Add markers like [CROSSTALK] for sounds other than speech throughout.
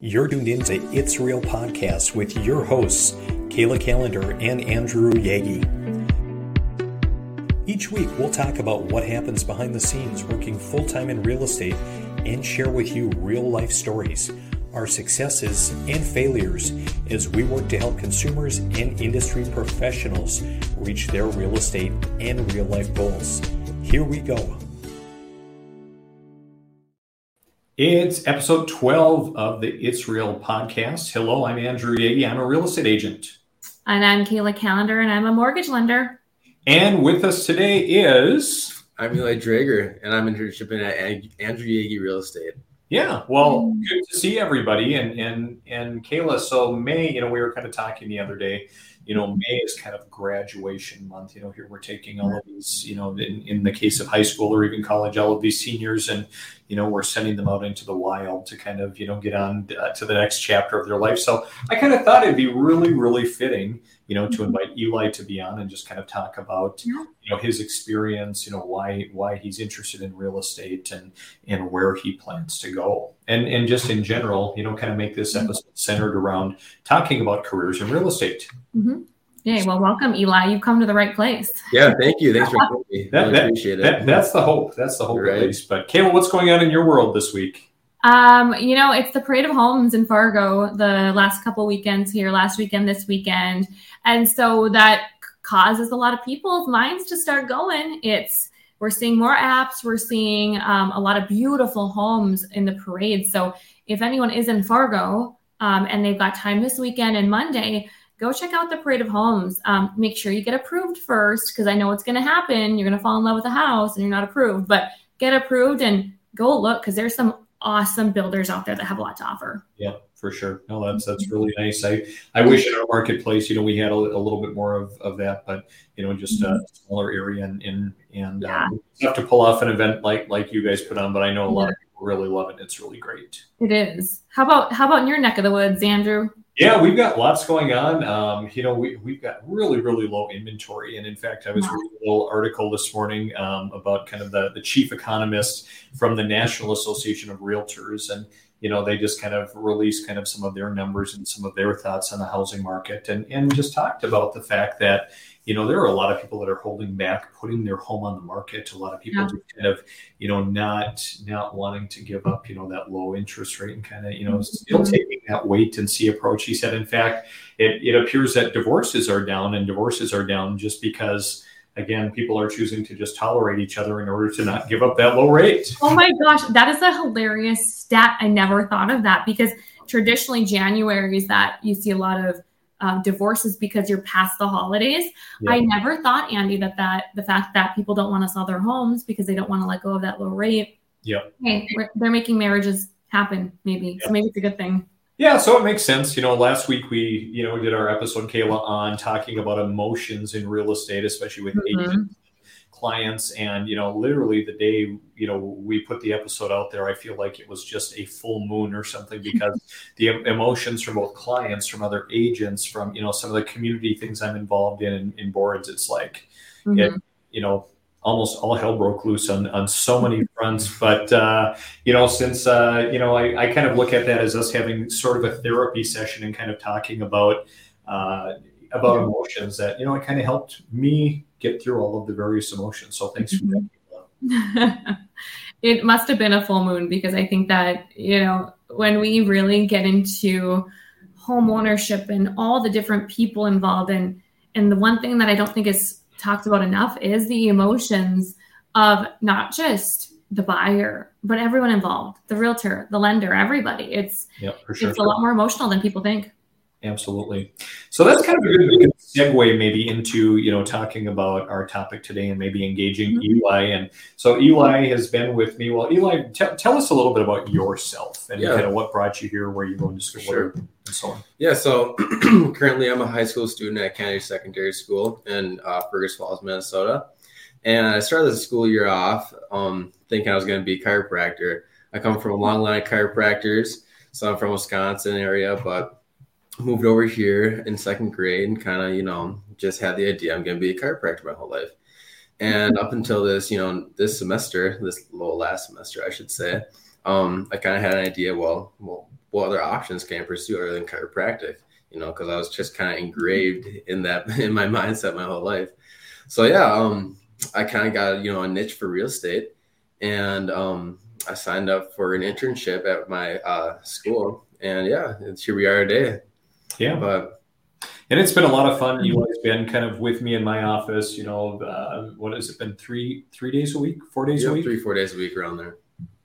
You're tuned in to It's Real podcast with your hosts, Kayla Calendar and Andrew Yagi. Each week, we'll talk about what happens behind the scenes working full time in real estate and share with you real life stories, our successes and failures as we work to help consumers and industry professionals reach their real estate and real life goals. Here we go. It's episode 12 of the It's Real podcast. Hello, I'm Andrew Yagi. I'm a real estate agent. And I'm Kayla Calendar, and I'm a mortgage lender. And with us today is. I'm Eli Draeger, and I'm internshiping at Andrew Yagi Real Estate. Yeah, well, good to see everybody. And and and Kayla, so May, you know, we were kind of talking the other day you know, May is kind of graduation month. You know, here we're taking all of these, you know, in, in the case of high school or even college, all of these seniors, and you know, we're sending them out into the wild to kind of, you know, get on uh, to the next chapter of their life. So I kind of thought it'd be really, really fitting, you know, to mm-hmm. invite Eli to be on and just kind of talk about, you know, his experience, you know, why why he's interested in real estate and and where he plans to go, and and just in general, you know, kind of make this episode centered around talking about careers in real estate. Mm-hmm. Yeah, well, welcome, Eli. You've come to the right place. Yeah, thank you. Thanks for [LAUGHS] having me. that, that, appreciate it. That, that's the hope. That's the hope, right. at least. But Kayla, what's going on in your world this week? Um, you know, it's the Parade of Homes in Fargo the last couple weekends here, last weekend, this weekend. And so that causes a lot of people's minds to start going. It's we're seeing more apps, we're seeing um, a lot of beautiful homes in the parade. So if anyone is in Fargo um, and they've got time this weekend and Monday, go check out the Parade of Homes. Um, make sure you get approved first because I know what's going to happen. You're going to fall in love with a house and you're not approved, but get approved and go look because there's some awesome builders out there that have a lot to offer. Yeah, for sure. No, that's that's really nice. I I wish in our marketplace, you know, we had a, a little bit more of, of that, but you know, just a smaller area and and and yeah. um, have to pull off an event like like you guys put on. But I know a lot yeah. of people really love it. It's really great. It is. How about how about in your neck of the woods, Andrew? Yeah, we've got lots going on. Um, you know, we, we've got really, really low inventory. And in fact, I was reading a little article this morning um, about kind of the, the chief economist from the National Association of Realtors. And, you know, they just kind of released kind of some of their numbers and some of their thoughts on the housing market and, and just talked about the fact that, you know, there are a lot of people that are holding back putting their home on the market. A lot of people yeah. just kind of, you know, not not wanting to give up, you know, that low interest rate and kind of, you know, mm-hmm. still taking that wait and see approach. He said, in fact, it, it appears that divorces are down and divorces are down just because again, people are choosing to just tolerate each other in order to not give up that low rate. Oh my gosh, that is a hilarious stat. I never thought of that because traditionally January is that you see a lot of um, divorces because you're past the holidays. Yeah. I never thought, Andy, that that the fact that people don't want to sell their homes because they don't want to let go of that low rate. Yeah, hey, they're making marriages happen. Maybe so. Maybe it's a good thing. Yeah, so it makes sense. You know, last week we, you know, did our episode, Kayla, on talking about emotions in real estate, especially with mm-hmm. agents clients and you know literally the day you know we put the episode out there i feel like it was just a full moon or something because [LAUGHS] the emotions from both clients from other agents from you know some of the community things i'm involved in in, in boards it's like mm-hmm. it you know almost all hell broke loose on, on so many [LAUGHS] fronts but uh, you know since uh, you know I, I kind of look at that as us having sort of a therapy session and kind of talking about uh, about emotions that you know it kind of helped me get through all of the various emotions. So thanks for that. [LAUGHS] it must have been a full moon because I think that, you know, when we really get into home ownership and all the different people involved and and the one thing that I don't think is talked about enough is the emotions of not just the buyer, but everyone involved, the realtor, the lender, everybody. It's yep, sure. it's a lot more emotional than people think. Absolutely. So that's kind of a good, good, segue maybe into, you know, talking about our topic today and maybe engaging mm-hmm. Eli. And so Eli has been with me. Well, Eli, t- tell us a little bit about yourself and yeah. kind of what brought you here, where you're going to school sure. and so on. Yeah. So [CLEARS THROAT] currently I'm a high school student at Kennedy Secondary School in uh, Fergus Falls, Minnesota. And I started the school year off um, thinking I was going to be a chiropractor. I come from a long line of chiropractors. So I'm from Wisconsin area, but moved over here in second grade and kind of, you know, just had the idea I'm going to be a chiropractor my whole life. And up until this, you know, this semester, this little last semester, I should say, um, I kind of had an idea. Well, well, what other options can I pursue other than chiropractic? You know, because I was just kind of engraved in that [LAUGHS] in my mindset my whole life. So yeah, um, I kind of got you know a niche for real estate, and um, I signed up for an internship at my uh, school, and yeah, it's here we are today. Yeah, but and it's been a lot of fun. Eli's been kind of with me in my office. You know, uh, what has it been? Three three days a week, four days yeah, a week, three four days a week around there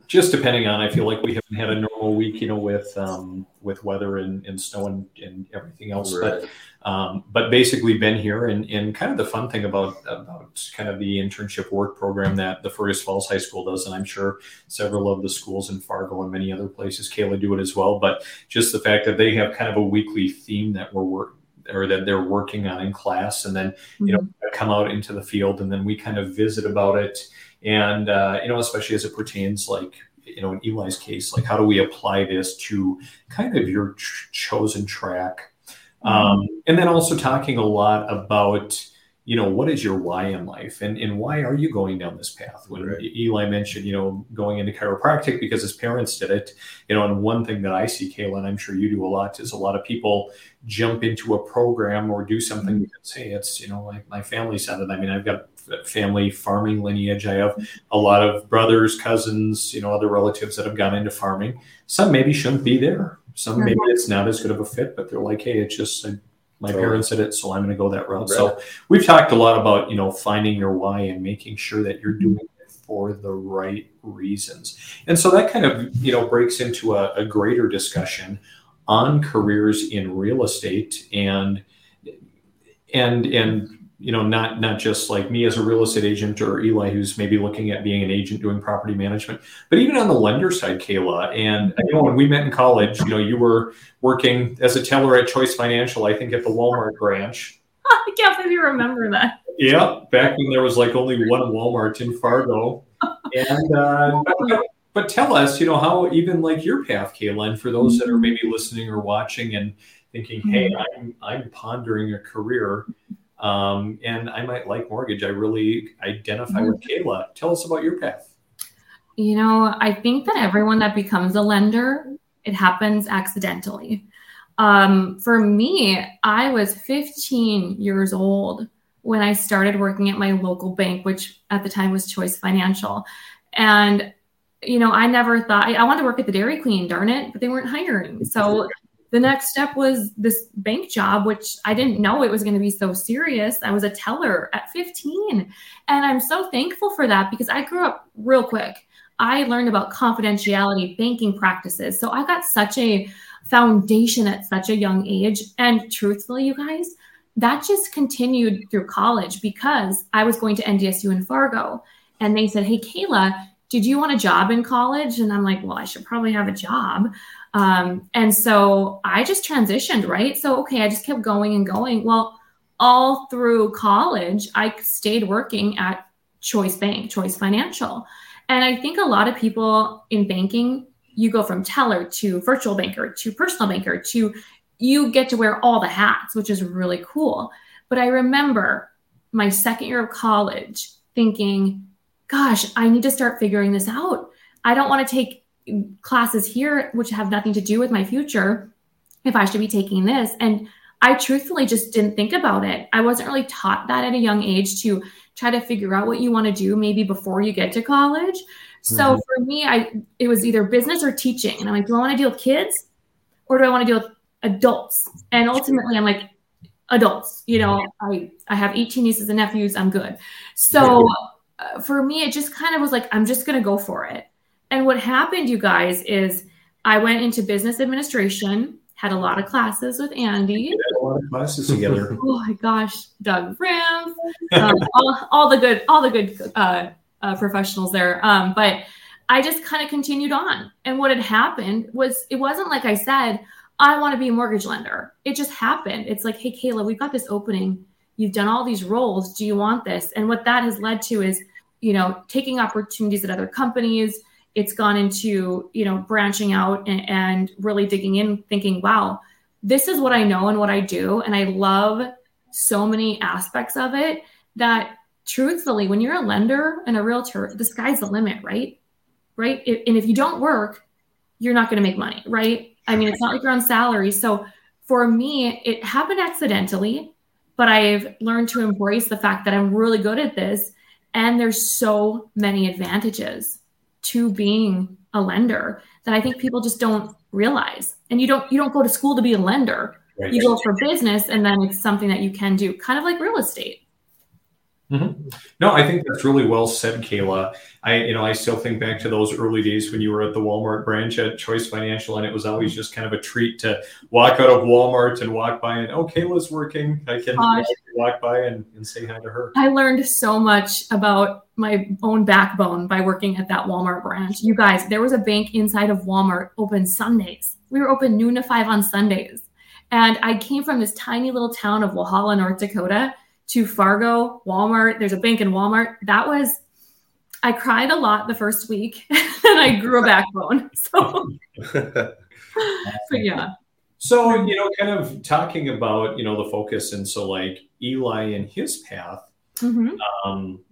just depending on, I feel like we haven't had a normal week, you know, with um, with weather and, and snow and, and everything else. Right. But um, but basically been here and, and kind of the fun thing about about kind of the internship work program that the Fergus Falls High School does, and I'm sure several of the schools in Fargo and many other places, Kayla, do it as well. But just the fact that they have kind of a weekly theme that we're working or that they're working on in class, and then you know mm-hmm. come out into the field, and then we kind of visit about it and uh, you know especially as it pertains like you know in eli's case like how do we apply this to kind of your ch- chosen track? Um, and then also talking a lot about you know what is your why in life? And, and why are you going down this path? When right. eli mentioned you know going into chiropractic because his parents did it. You know and one thing that i see kayla and i'm sure you do a lot is a lot of people jump into a program or do something mm-hmm. because hey it's you know like my family said it. I mean i've got family farming lineage. I have a lot of brothers, cousins, you know, other relatives that have gone into farming. Some maybe shouldn't be there. Some maybe mm-hmm. it's not as good of a fit, but they're like, hey, it's just uh, my parents did it, so I'm going to go that route. Right. So we've talked a lot about you know finding your why and making sure that you're mm-hmm. doing it for the right reasons. And so that kind of you know breaks into a, a greater discussion on careers in real estate and and and you know, not not just like me as a real estate agent or Eli who's maybe looking at being an agent doing property management, but even on the lender side, Kayla. And you know, when we met in college, you know, you were working as a teller at Choice Financial, I think at the Walmart branch. [LAUGHS] I can't believe you remember that. Yeah, back when there was like only one Walmart in Fargo. [LAUGHS] And uh, but, tell us, you know, how even like your path, Kayla, and for those that are maybe listening or watching and thinking, hey, mm-hmm. I'm I'm pondering a career um, and I might like mortgage. I really identify mm-hmm. with Kayla. Tell us about your path. You know, I think that everyone that becomes a lender, it happens accidentally. Um, for me, I was 15 years old when I started working at my local bank, which at the time was Choice Financial. And, you know, I never thought I, I wanted to work at the Dairy Queen, darn it, but they weren't hiring. So the next step was this bank job, which I didn't know it was going to be so serious. I was a teller at 15. And I'm so thankful for that because I grew up real quick. I learned about confidentiality, banking practices. So I got such a foundation at such a young age. And truthfully, you guys, that just continued through college because I was going to NDSU in Fargo. And they said, Hey, Kayla, did you want a job in college? And I'm like, Well, I should probably have a job. Um, and so I just transitioned, right? So, okay, I just kept going and going. Well, all through college, I stayed working at Choice Bank, Choice Financial. And I think a lot of people in banking, you go from teller to virtual banker to personal banker to you get to wear all the hats, which is really cool. But I remember my second year of college thinking, gosh, I need to start figuring this out. I don't want to take classes here which have nothing to do with my future if I should be taking this. And I truthfully just didn't think about it. I wasn't really taught that at a young age to try to figure out what you want to do maybe before you get to college. So mm-hmm. for me, I it was either business or teaching. And I'm like, do I want to deal with kids or do I want to deal with adults? And ultimately I'm like, adults. You know, I I have 18 nieces and nephews. I'm good. So uh, for me, it just kind of was like, I'm just gonna go for it. And what happened, you guys, is I went into business administration, had a lot of classes with Andy. a lot of classes [LAUGHS] together. oh my gosh, Doug Ram, um, all, all, the good, all the good uh, uh, professionals there. Um, but I just kind of continued on. And what had happened was it wasn't like I said, I want to be a mortgage lender. It just happened. It's like, hey, Kayla, we've got this opening. You've done all these roles. Do you want this? And what that has led to is, you know, taking opportunities at other companies, it's gone into you know branching out and, and really digging in thinking wow this is what i know and what i do and i love so many aspects of it that truthfully when you're a lender and a realtor the sky's the limit right right and if you don't work you're not going to make money, right? I mean, it's not like you're on salary. So for me, it happened accidentally, but I've learned to embrace the fact that I'm really good at this. And there's so many advantages to being a lender that I think people just don't realize. And you don't you don't go to school to be a lender. Right. You go for business and then it's something that you can do, kind of like real estate. Mm-hmm. No, I think that's really well said, Kayla. I, you know, I still think back to those early days when you were at the Walmart branch at Choice Financial, and it was always just kind of a treat to walk out of Walmart and walk by and, oh, Kayla's working. I can Gosh. Walk by and, and say hi to her. I learned so much about my own backbone by working at that Walmart branch. You guys, there was a bank inside of Walmart open Sundays. We were open noon to five on Sundays. And I came from this tiny little town of Walhalla, North Dakota to Fargo, Walmart. There's a bank in Walmart. That was, I cried a lot the first week [LAUGHS] and I grew a backbone. [LAUGHS] So, [LAUGHS] but yeah. So, you know, kind of talking about, you know, the focus. And so, like Eli and his path, mm-hmm. um,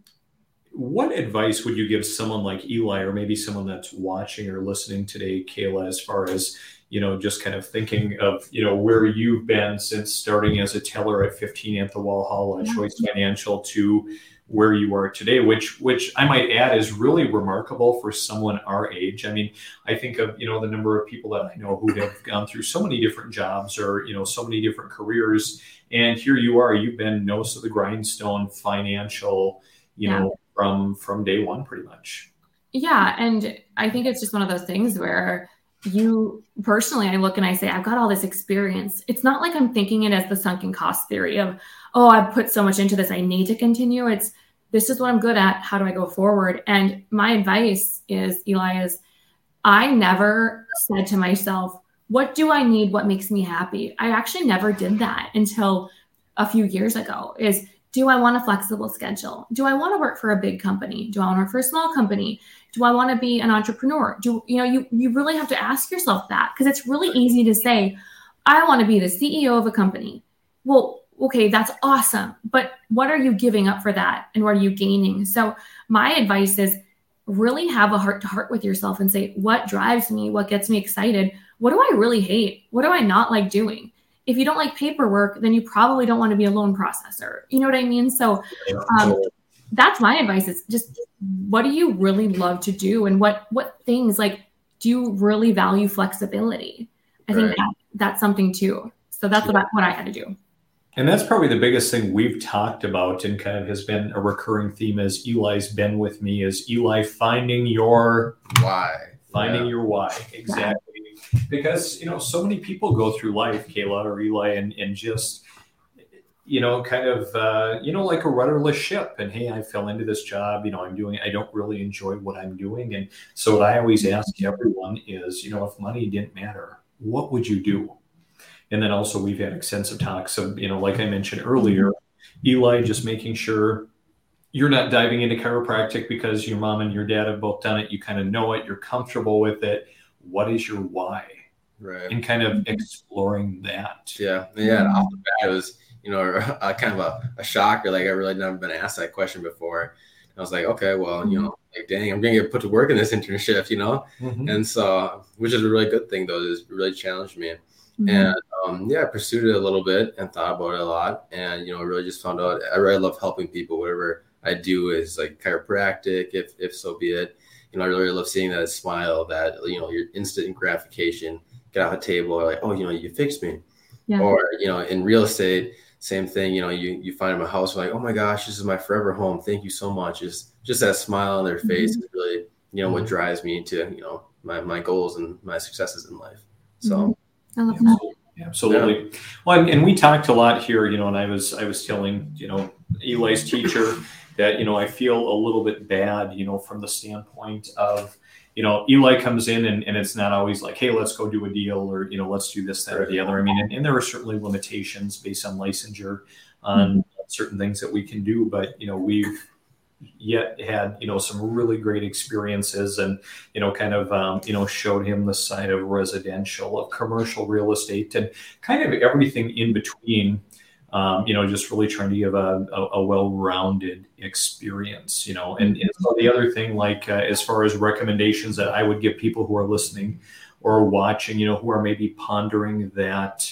what advice would you give someone like Eli, or maybe someone that's watching or listening today, Kayla, as far as you know, just kind of thinking of, you know, where you've been since starting as a teller at 15 at the Walhalla yeah. Choice Financial to where you are today, which which I might add is really remarkable for someone our age. I mean, I think of you know the number of people that I know who have gone through so many different jobs or you know so many different careers, and here you are. You've been nose to the grindstone, financial, you yeah. know, from from day one, pretty much. Yeah, and I think it's just one of those things where you personally, I look and I say, I've got all this experience. It's not like I'm thinking it as the sunken cost theory of, oh, I've put so much into this, I need to continue. It's this is what I'm good at. How do I go forward? And my advice is, Eli, is I never said to myself, what do I need? What makes me happy? I actually never did that until a few years ago. Is do I want a flexible schedule? Do I want to work for a big company? Do I want to work for a small company? Do I want to be an entrepreneur? Do you know you you really have to ask yourself that because it's really easy to say, I want to be the CEO of a company. Well, okay, that's awesome. But what are you giving up for that? And what are you gaining? So my advice is really have a heart to heart with yourself and say, what drives me? What gets me excited? What do I really hate? What do I not like doing? if you don't like paperwork, then you probably don't want to be a loan processor. You know what I mean? So um, that's my advice is just what do you really love to do and what what things like do you really value flexibility? I think that, that's something too. So that's what I, what I had to do. And that's probably the biggest thing we've talked about and kind of has been a recurring theme as Eli's been with me is Eli finding your why. Finding yeah. your why. Exactly because you know so many people go through life, Kayla or Eli, and and just you know, kind of, uh, you know, like a rudderless ship. And hey, I fell into this job. You know, I'm doing. I don't really enjoy what I'm doing. And so, what I always ask everyone is, you know, if money didn't matter, what would you do? And then also, we've had extensive talks of, you know, like I mentioned earlier, Eli just making sure you're not diving into chiropractic because your mom and your dad have both done it. You kind of know it. You're comfortable with it what is your why? Right. And kind of exploring that. Yeah. Yeah. Off the bat, it was, you know, [LAUGHS] a, kind of a, a shock or like I really never been asked that question before. I was like, okay, well, you know, like, dang, I'm going to get put to work in this [LAUGHS] internship, you know? Mm-hmm. And so, which is a really good thing, though, is really challenged me. Mm-hmm. And um, yeah, I pursued it a little bit and thought about it a lot. And, you know, really just found out I really love helping people. Whatever I do is like chiropractic, if, if so be it you know, I really love seeing that smile, that you know, your instant gratification. Get off the table, like, oh, you know, you fixed me. Yeah. Or you know, in real estate, same thing. You know, you you find a house, like, oh my gosh, this is my forever home. Thank you so much. Just just that smile on their mm-hmm. face mm-hmm. is really, you know, what drives me into you know my my goals and my successes in life. So, mm-hmm. I love that. Absolutely. Yeah. Well, and, and, we talked a lot here, you know, and I was I was telling, you know, Eli's teacher that you know I feel a little bit bad, you know, from the standpoint of you know Eli comes in and, and it's not always like, hey, let's go do a deal or you know let's do this, that, or the other. I mean, and, and there are certainly limitations based on licensure on mm-hmm. certain things that we can do, but you know we've yet had you know some really great experiences and you know kind of um, you know showed him the side of residential of commercial real estate and kind of everything in between um, you know, just really trying to give a, a, a well-rounded experience, you know. And, and so the other thing, like uh, as far as recommendations that I would give people who are listening, or watching, you know, who are maybe pondering that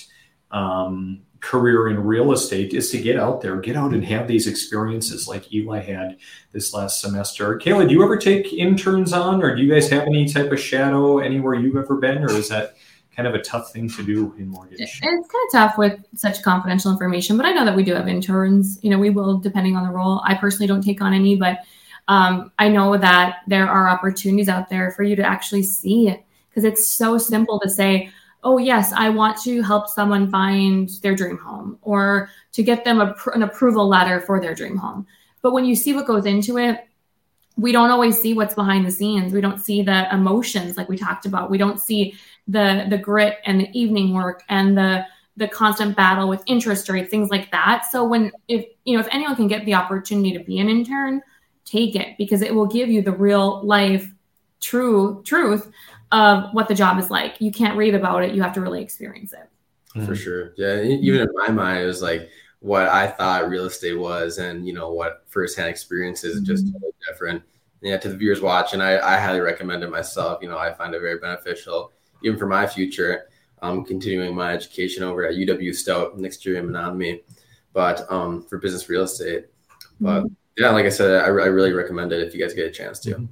um, career in real estate is to get out there, get out and have these experiences like Eli had this last semester. Kayla, do you ever take interns on, or do you guys have any type of shadow anywhere you've ever been, or is that kind of a tough thing to do in mortgage? It's kind of tough with such confidential information, but I know that we do have interns. You know, we will depending on the role. I personally don't take on any, but um, I know that there are opportunities out there for you to actually see it because it's so simple to say, oh yes i want to help someone find their dream home or to get them a, an approval letter for their dream home but when you see what goes into it we don't always see what's behind the scenes we don't see the emotions like we talked about we don't see the the grit and the evening work and the the constant battle with interest rates things like that so when if you know if anyone can get the opportunity to be an intern take it because it will give you the real life true truth of what the job is like. You can't read about it, you have to really experience it. For mm-hmm. sure. Yeah. Even in my mind, it was like what I thought real estate was and, you know, what firsthand experiences mm-hmm. just totally different. Yeah, to the viewers watching, I, I highly recommend it myself. You know, I find it very beneficial, even for my future. I'm continuing my education over at UW Stout next year in Menomonie, but um, for business real estate. But mm-hmm yeah, like I said, I, I, really recommend it if you guys get a chance to. Mm-hmm.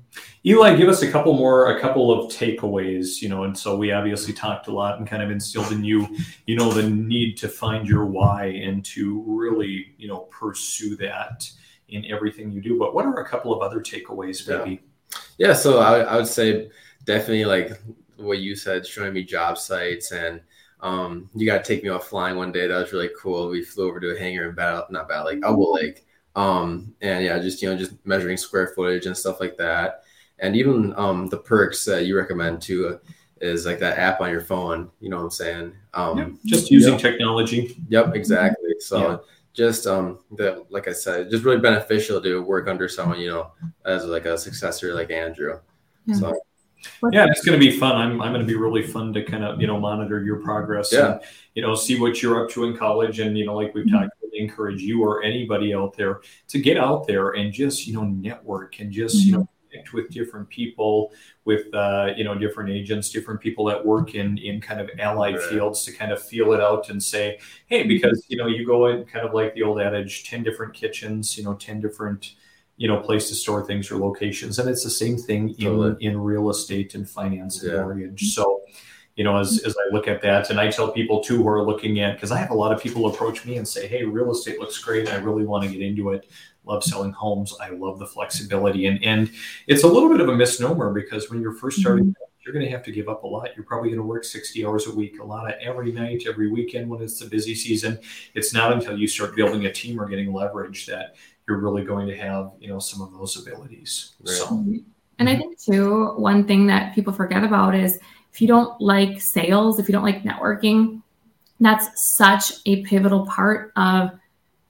Eli, give us a couple more, a couple of takeaways, you know, and so we obviously talked a lot and kind of instilled in you, you know, the need to find your why and to really, you know, pursue that in everything you do. But what are a couple of other takeaways, maybe? Yeah, yeah so I, I would say definitely like what you said, showing me job sites and um, you got to take me off flying one day. That was really cool. We flew over to a hangar in Battle, not Battle Lake, Elbow Lake um, and yeah, just you know, just measuring square footage and stuff like that. And even um, the perks that you recommend too uh, is like that app on your phone. You know what I'm saying? Um, yep. Just using yep. technology. Yep, exactly. So yeah. just um, the like I said, just really beneficial to work under someone you know as like a successor like Andrew. Yeah. So yeah, it's going to be fun. I'm, I'm going to be really fun to kind of, you know, monitor your progress yeah. and, you know, see what you're up to in college. And, you know, like we've mm-hmm. talked encourage you or anybody out there to get out there and just, you know, network and just, mm-hmm. you know, mm-hmm. connect with different people, with, uh, you know, different agents, different people that work in, in kind of allied right. fields to kind of feel it out and say, hey, because, you know, you go in kind of like the old adage, 10 different kitchens, you know, 10 different, you know, place to store things or locations. And it's the same thing totally. in, in real estate and finance and yeah. mortgage. So, you know, as, as I look at that. And I tell people too who are looking at, because I have a lot of people approach me and say, hey, real estate looks great. I really want to get into it. Love selling homes. I love the flexibility. And, and it's a little bit of a misnomer because when you're first starting, mm-hmm. you're going to have to give up a lot. You're probably going to work 60 hours a week, a lot of every night, every weekend when it's the busy season. It's not until you start building a team or getting leverage that you're really going to have, you know, some of those abilities. Right. So. And I think too, one thing that people forget about is if you don't like sales, if you don't like networking, that's such a pivotal part of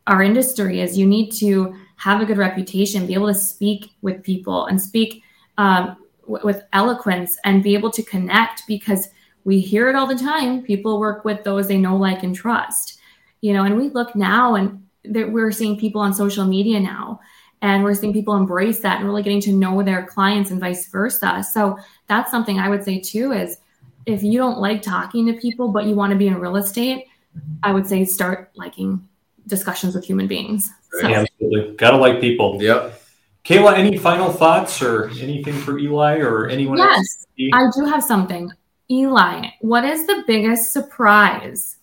our industry is you need to have a good reputation, be able to speak with people and speak um, w- with eloquence and be able to connect because we hear it all the time. People work with those they know, like, and trust, you know, and we look now and we're seeing people on social media now. And we're seeing people embrace that and really getting to know their clients and vice versa. So that's something i would say too is if you don't like talking to people but you want to be in real estate i would say start liking discussions with human beings. So. yeah, absolutely. Gotta like people. Yep. Kayla any final thoughts or anything for eli or anyone yes i do have something. Eli what is the biggest surprise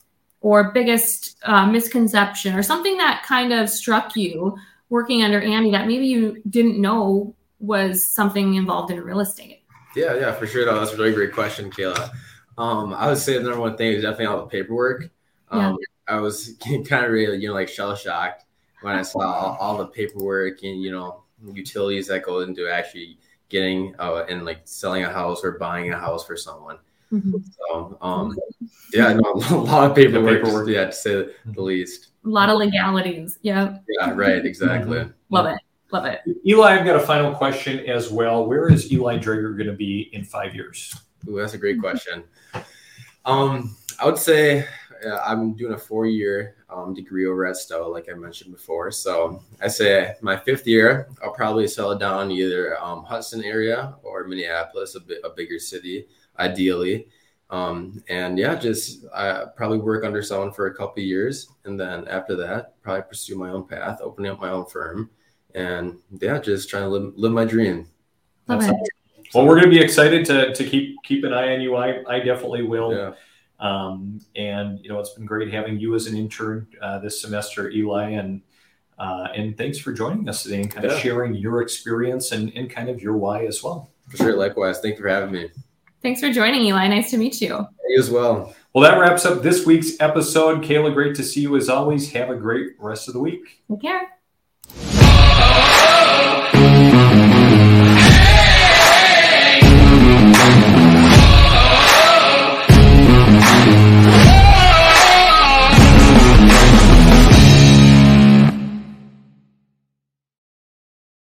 or biggest uh, misconception or something that kind of struck you working under Andy that maybe you didn't know was something involved in real estate? Yeah, yeah, for sure. that's a really great question, Kayla. Um, I would say the number one thing is definitely all the paperwork. Um, yeah. I was [LAUGHS] kind of really, you know, like shell shocked when I saw all, all, the paperwork and, you know, utilities that go into actually getting uh, and like selling a house or buying a house for someone. Mm-hmm. So, um, yeah, no, [LAUGHS] a lot of paperwork, paperwork. yeah, to say the least a lot of legalities. Yeah. Yeah, right. Exactly. Mm-hmm. Love it. Love it. Eli, I've got a final question as well. Where is Eli Draeger going to be in five years? Ooh, that's a great question. Um, I would say uh, I'm doing a four year um, degree over at Stout, like I mentioned before. So I say my fifth year, I'll probably settle down either um, Hudson area or Minneapolis, a, bit, a bigger city, ideally. Um, and yeah, just I probably work under someone for a couple years, and then after that, probably pursue my own path, opening up my own firm, and yeah, just trying to live, live my dream. Love That's it. Well, we're going to be excited to, to keep keep an eye on you. I, I definitely will. Yeah, Um, and you know, it's been great having you as an intern uh, this semester, Eli, and uh, and thanks for joining us today and kind of sharing your experience and, and kind of your why as well. for sure. Likewise, thank you for having me. Thanks for joining, Eli. Nice to meet you. You as well. Well, that wraps up this week's episode. Kayla, great to see you as always. Have a great rest of the week. Take care.